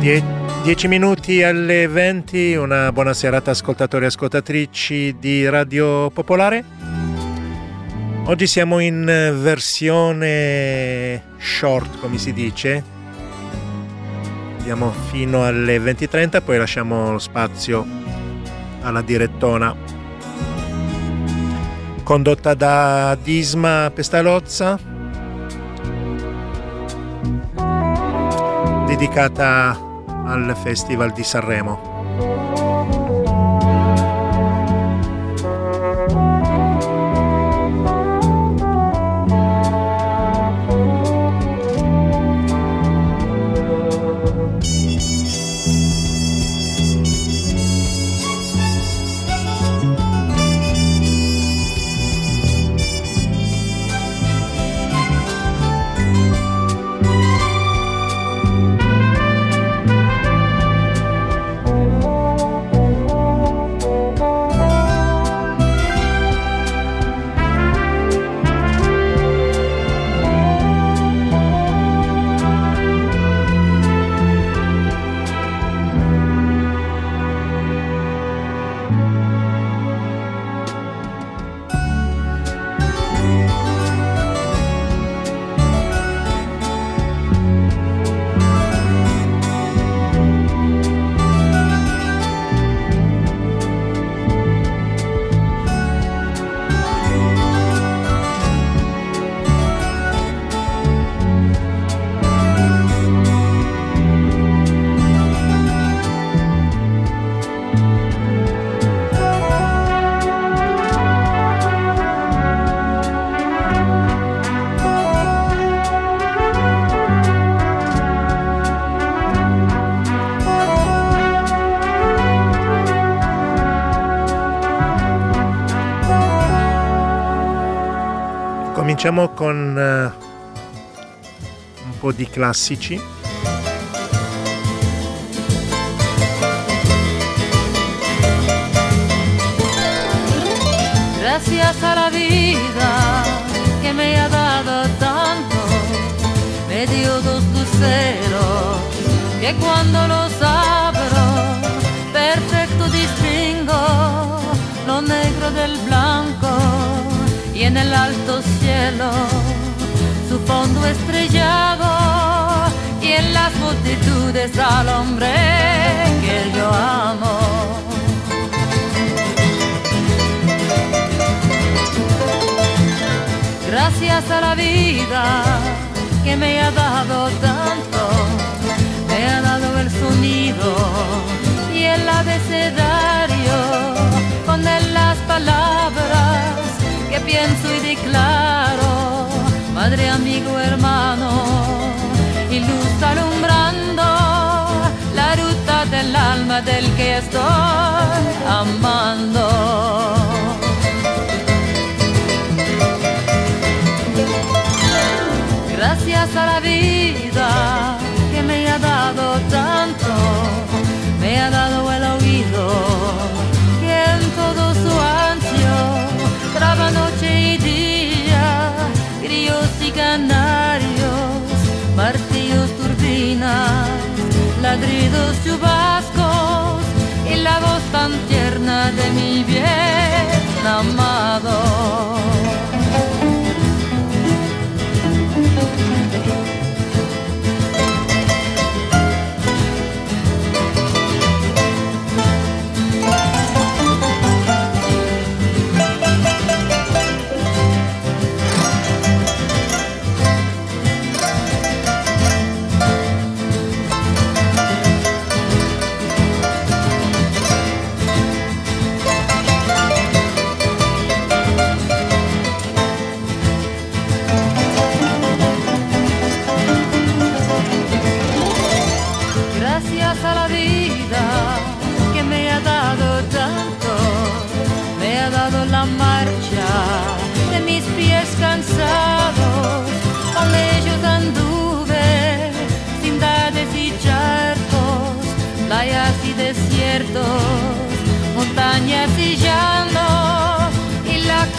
Die- 10 minuti alle 20, una buona serata ascoltatori e ascoltatrici di Radio Popolare. Oggi siamo in versione short, come si dice. Andiamo fino alle 20.30, poi lasciamo lo spazio alla direttona. Condotta da Disma Pestalozza, dedicata al Festival di Sanremo. Cominciamo con eh, un po' di classici. Gracias a la vida que me ha dado tanto, me dio dos luceros que cuando los abro, perfecto distingo lo negro del blanco y en el alto su fondo estrellado y en las multitudes al hombre que yo amo. Gracias a la vida que me ha dado tanto, me ha dado el sonido y el abecedario con él las palabras pienso y declaro, madre, amigo, hermano, y luz alumbrando la ruta del alma del que estoy amando. Gracias a la vida que me ha dado tanto, me ha dado el oído que en todo su ancho traba noche y día, grillos y canarios, martillos, turbinas, ladridos, chubascos y la voz tan tierna de mi bien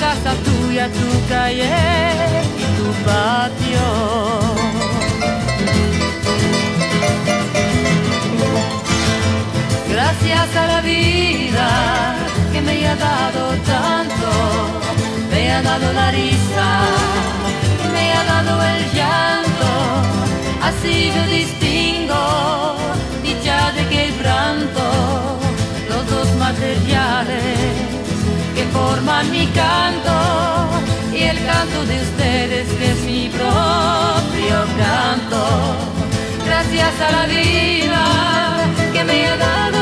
casa tuya, tu calle tu patio. Gracias a la vida que me ha dado tanto, me ha dado la risa, me ha dado el llanto, así yo distingo dicha de quebranto, los dos materiales forman mi canto y el canto de ustedes que es mi propio canto. Gracias a la vida que me ha dado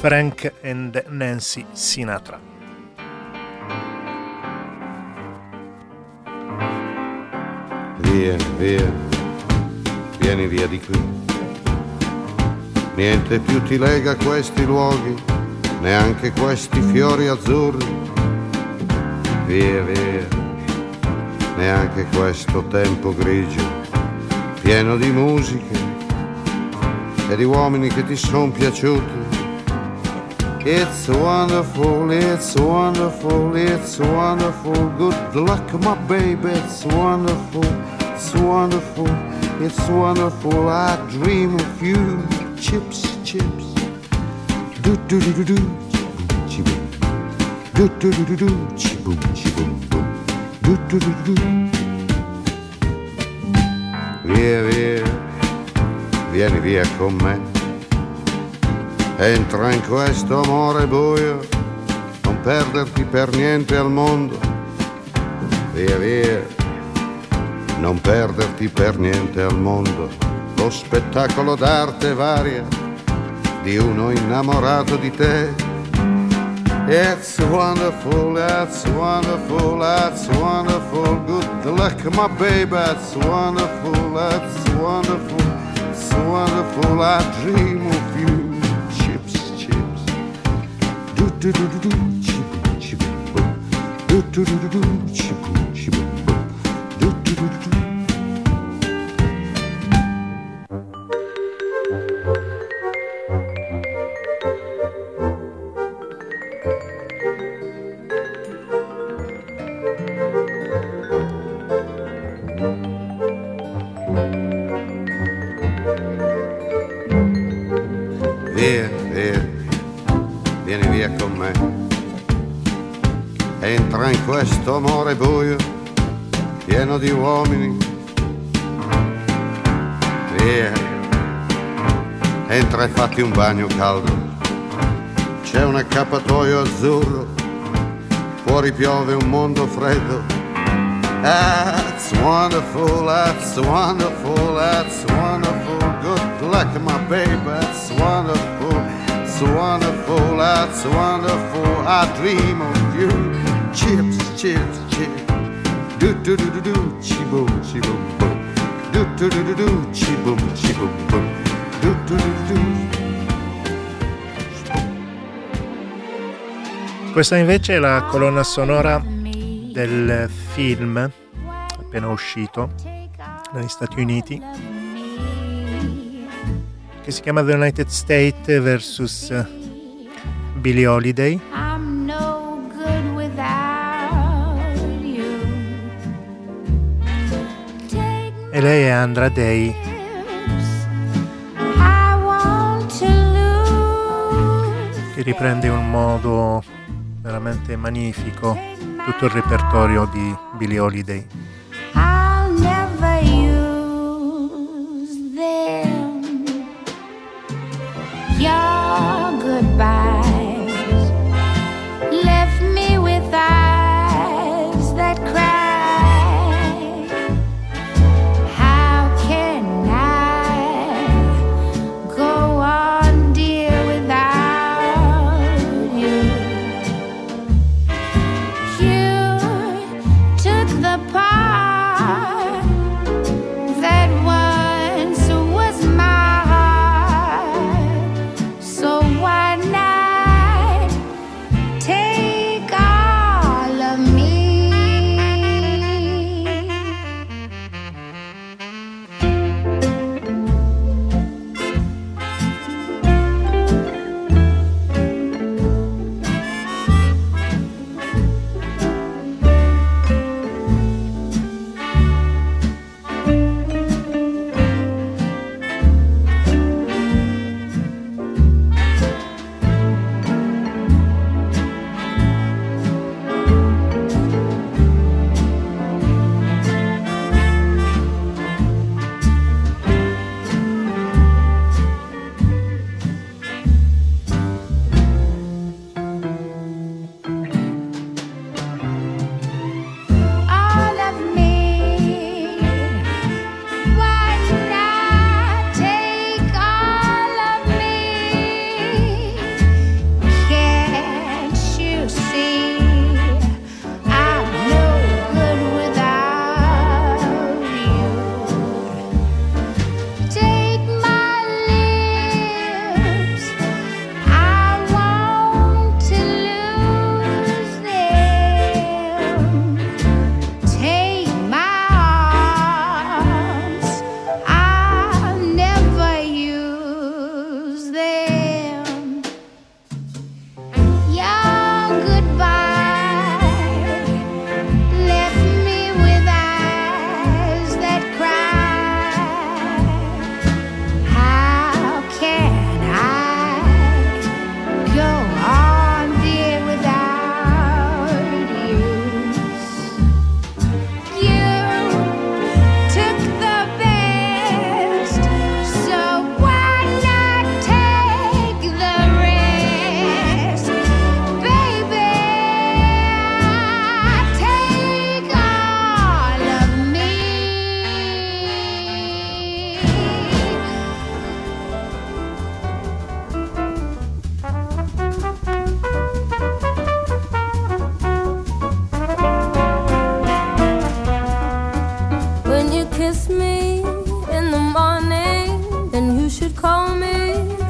Frank and Nancy Sinatra. Via, via, vieni via di qui. Niente più ti lega questi luoghi, neanche questi fiori azzurri. Via, via, neanche questo tempo grigio, pieno di musiche e di uomini che ti sono piaciuti. It's wonderful, it's wonderful, it's wonderful. Good luck, my baby, it's wonderful, it's wonderful, it's wonderful. I dream of you, chips, chips. Do do do do do, chi boom, do do do do do, chi boom, chi boom boom, do do do do do. Via, via, vieni via con me. Entra in questo amore buio, non perderti per niente al mondo. Via via, non perderti per niente al mondo. Lo spettacolo d'arte varia di uno innamorato di te. It's wonderful, that's wonderful, that's wonderful. Good luck, my baby, that's wonderful, that's wonderful, it's wonderful. I dream of you. Do do do do chip, chip. Do do do do chip, chip. Do do do do questo amore buio, pieno di uomini. Via, entra e fatti un bagno caldo. C'è un accappatoio azzurro, fuori piove un mondo freddo. That's wonderful, that's wonderful, that's wonderful. Good luck, my baby, that's wonderful, it's wonderful, that's wonderful. I dream of you. Chips, chips, chips. Do do do do do, chi boom, chi boom boom. Do do do do do, chi boom, chi boom boom. Do do do do do. Questa invece è la colonna sonora del film appena uscito negli Stati Uniti che si chiama The United States vs Billie Holiday e lei è Andra Day che riprende in un modo veramente magnifico tutto il repertorio di Billie Holiday.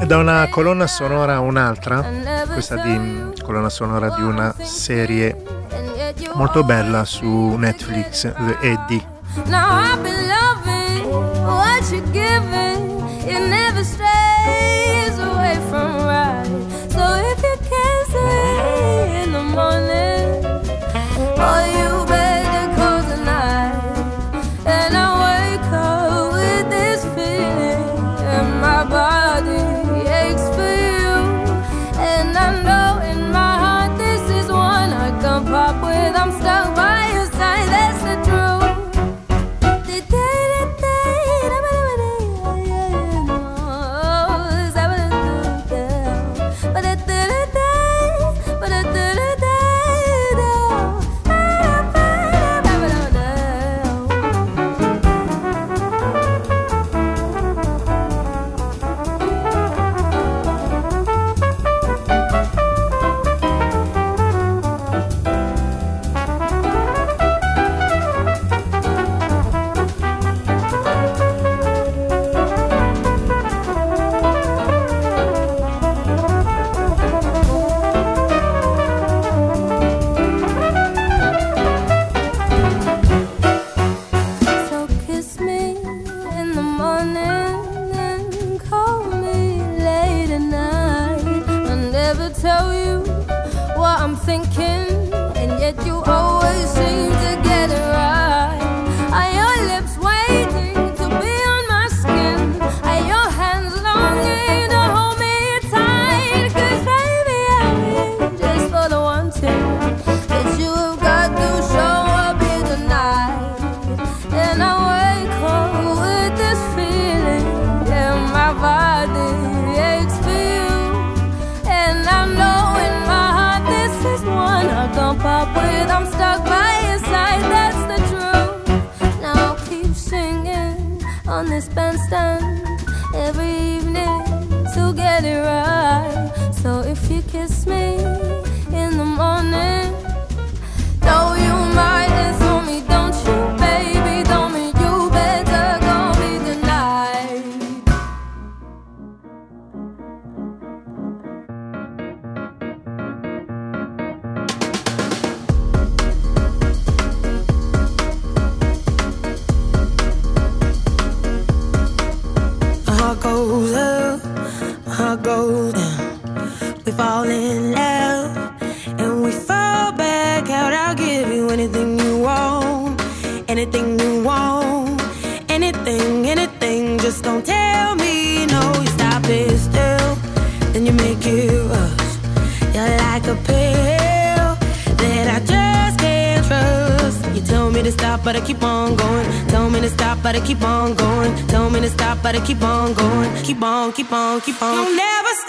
Da una colonna sonora a un'altra, questa di colonna sonora di una serie molto bella su Netflix, The Eddie. Now golden. down. We fall in love and we fall back out. I'll give you anything you want, anything stop, but I keep on going. Tell me to stop, but I keep on going. Tell me to stop, but I keep on going. Keep on, keep on, keep on. You'll never stop.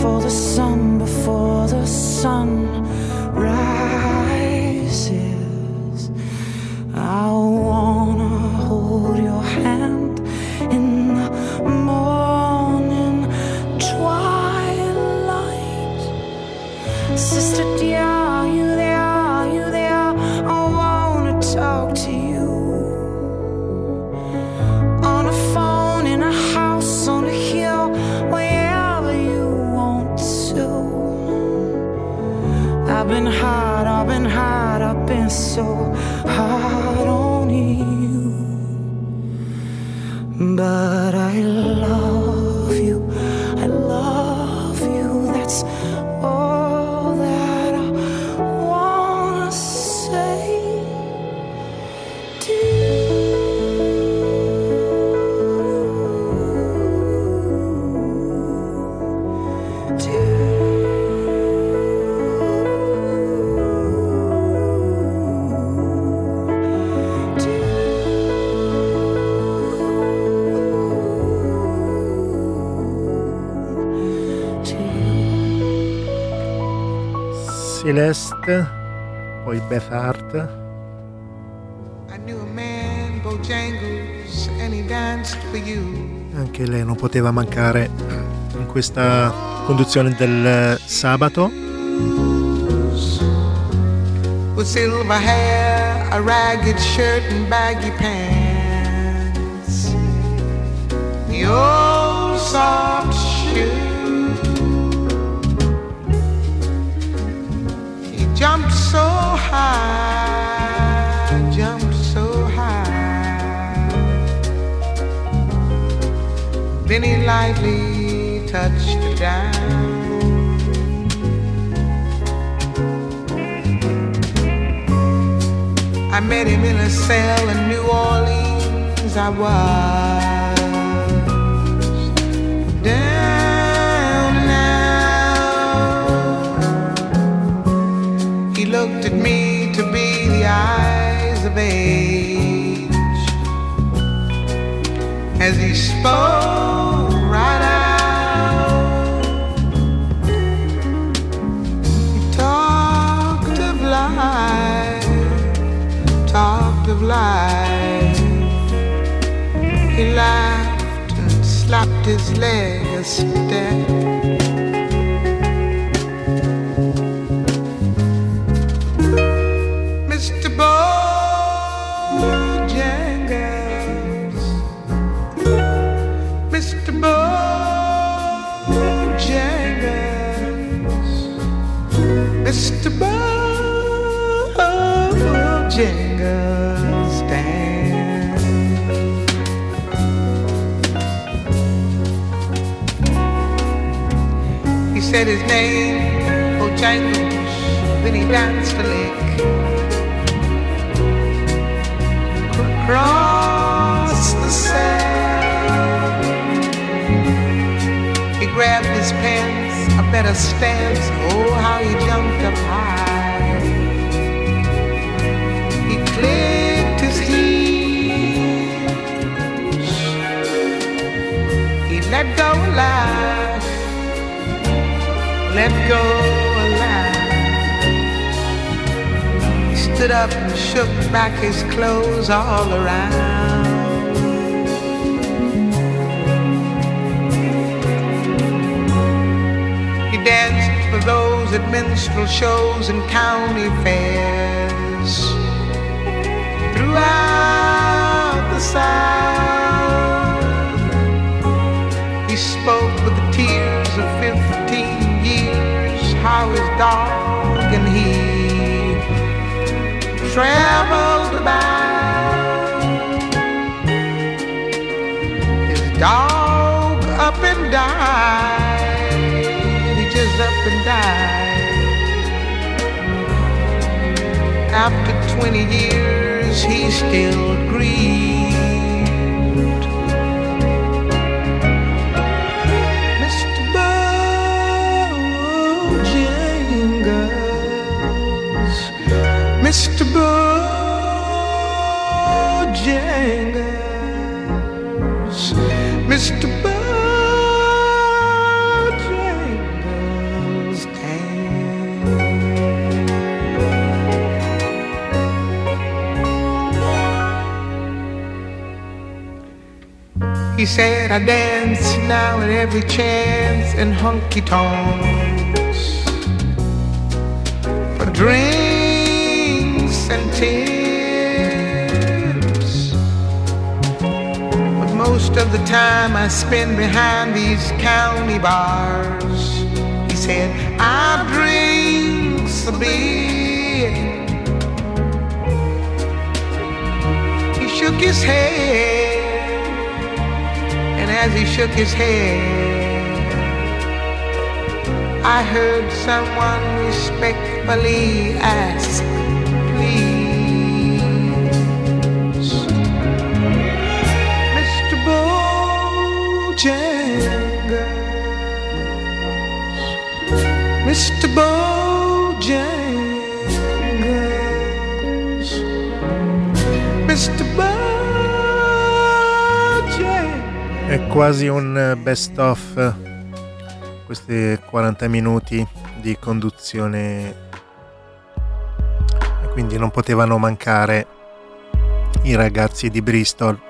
Before the sun, before the sun rises, Celeste, poi Beth Hart, anche lei non poteva mancare in questa conduzione del sabato. With silver hair, a ragged shirt, and baggy pants. The old soft shoe. Then he lightly touched the down. I met him in a cell in New Orleans. I was eyes of age as he spoke right out. He talked of life talked of life. He laughed and slapped his leg a step. Bojangles dance. He said his name, Bojangles, then he danced a lick. Across the sand, he grabbed his pants, a better stance. Oh, how he jumped up high. Let go alive. Let go alive. He stood up and shook back his clothes all around. He danced for those at minstrel shows and county fairs. Throughout the side. Traveled by. His dog up and died. He just up and died. After 20 years, he still grieved. Mr. Bojangles, Mr. Bojangles, He said, I dance now at every chance in honky tonks for drinks But most of the time I spend behind these county bars. He said, I drink a beer. He shook his head. And as he shook his head, I heard someone respectfully ask, Mr. Bojangles, Mr. Bojangles. È quasi un eh, best of eh, questi 40 minuti di conduzione quindi non potevano mancare i ragazzi di Bristol.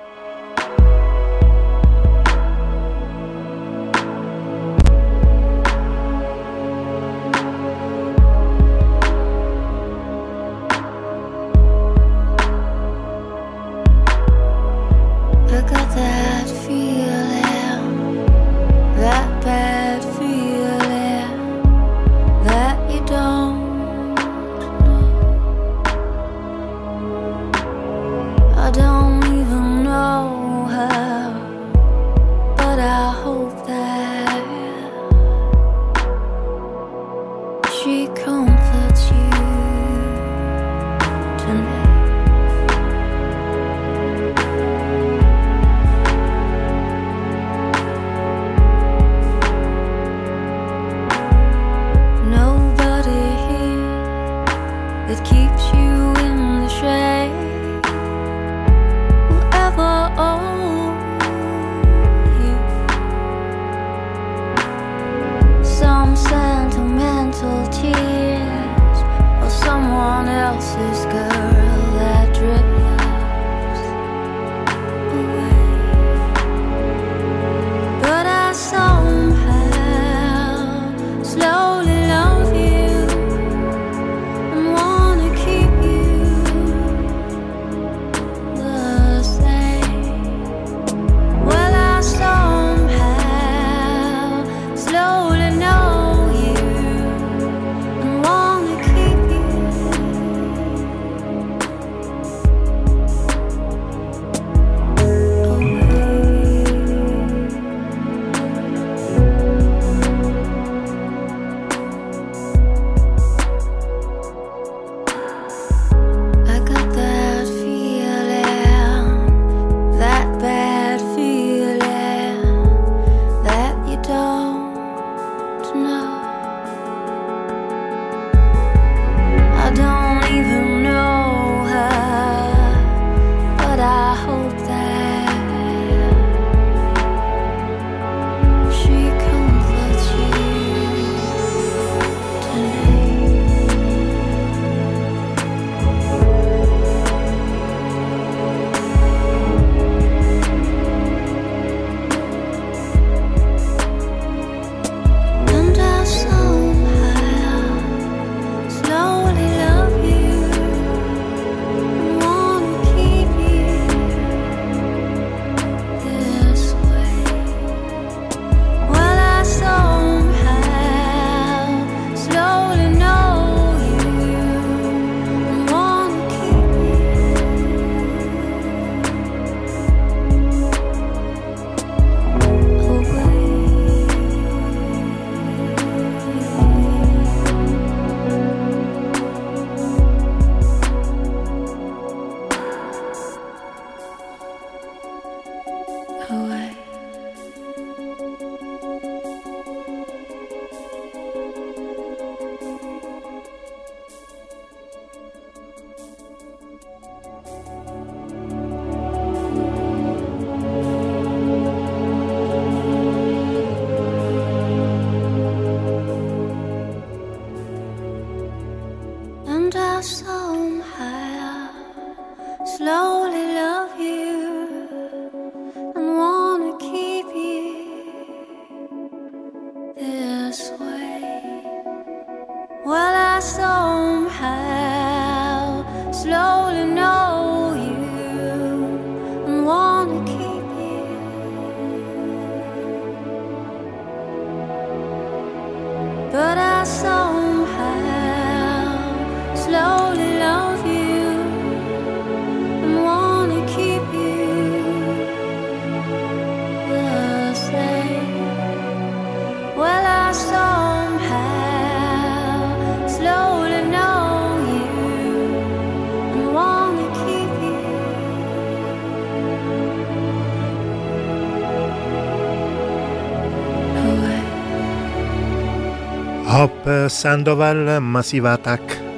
Sandoval Masivatak.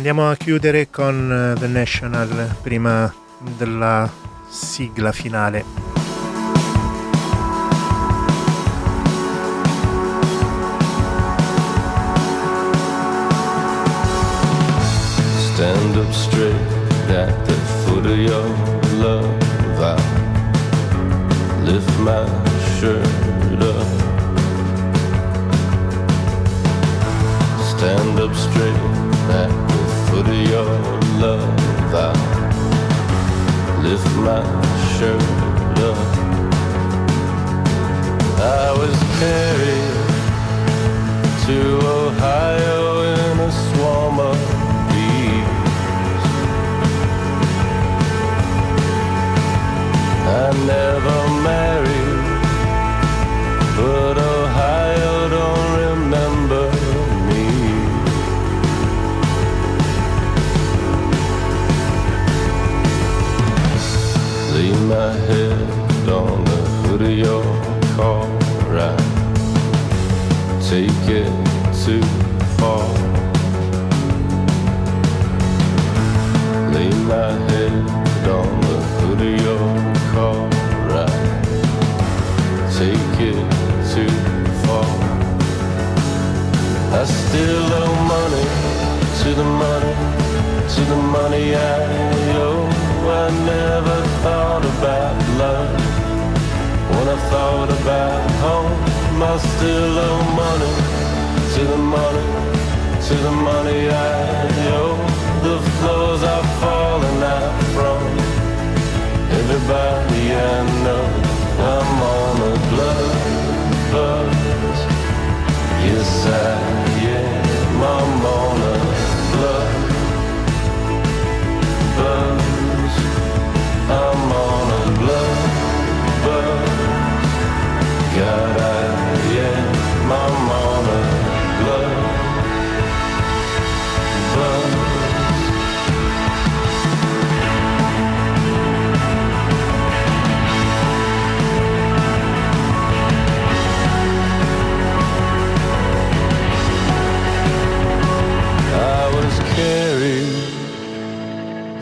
Andiamo a chiudere con eh, The National prima della sigla finale. Stand up straight at the foot of your love. I lift my shirt my up. I was carried to Ohio in a swarm of bees. I never married, thought about home. I still owe money to the money, to the money I owe. The floors are falling out from everybody I know. I'm on a blood buzz. Yes, I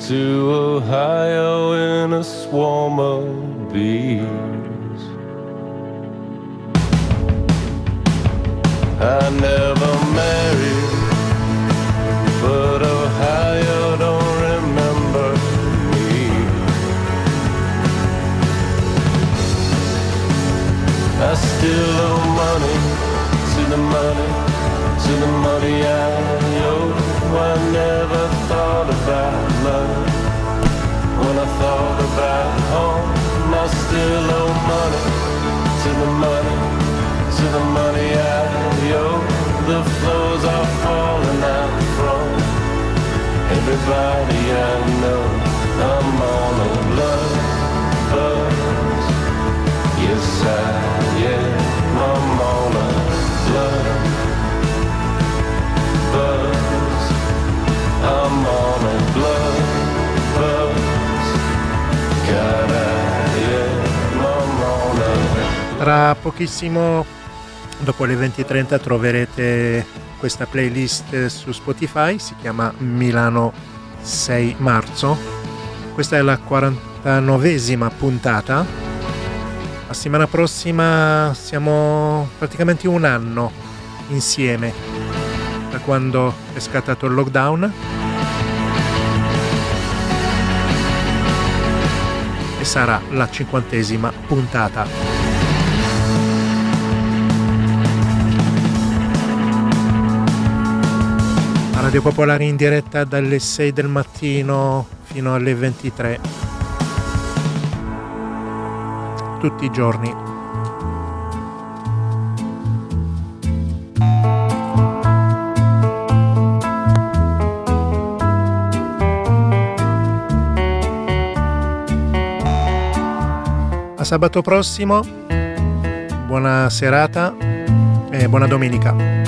to Ohio in a swarm of bees. I never married, but Ohio don't remember me. I still owe money to the money, to the money I owe. I never thought about thought about home. I still owe money to the money, to the money I owe. the floors are falling out from everybody I know. I'm on a blood buzz. Yes, I am. I'm on a blood buzz. I'm on a blood Tra pochissimo, dopo le 20.30, troverete questa playlist su Spotify, si chiama Milano 6 marzo. Questa è la 49esima puntata. La settimana prossima siamo praticamente un anno insieme da quando è scattato il lockdown. Sarà la cinquantesima puntata. Radio Popolare in diretta dalle 6 del mattino fino alle 23. Tutti i giorni. Sabato prossimo, buona serata e buona domenica.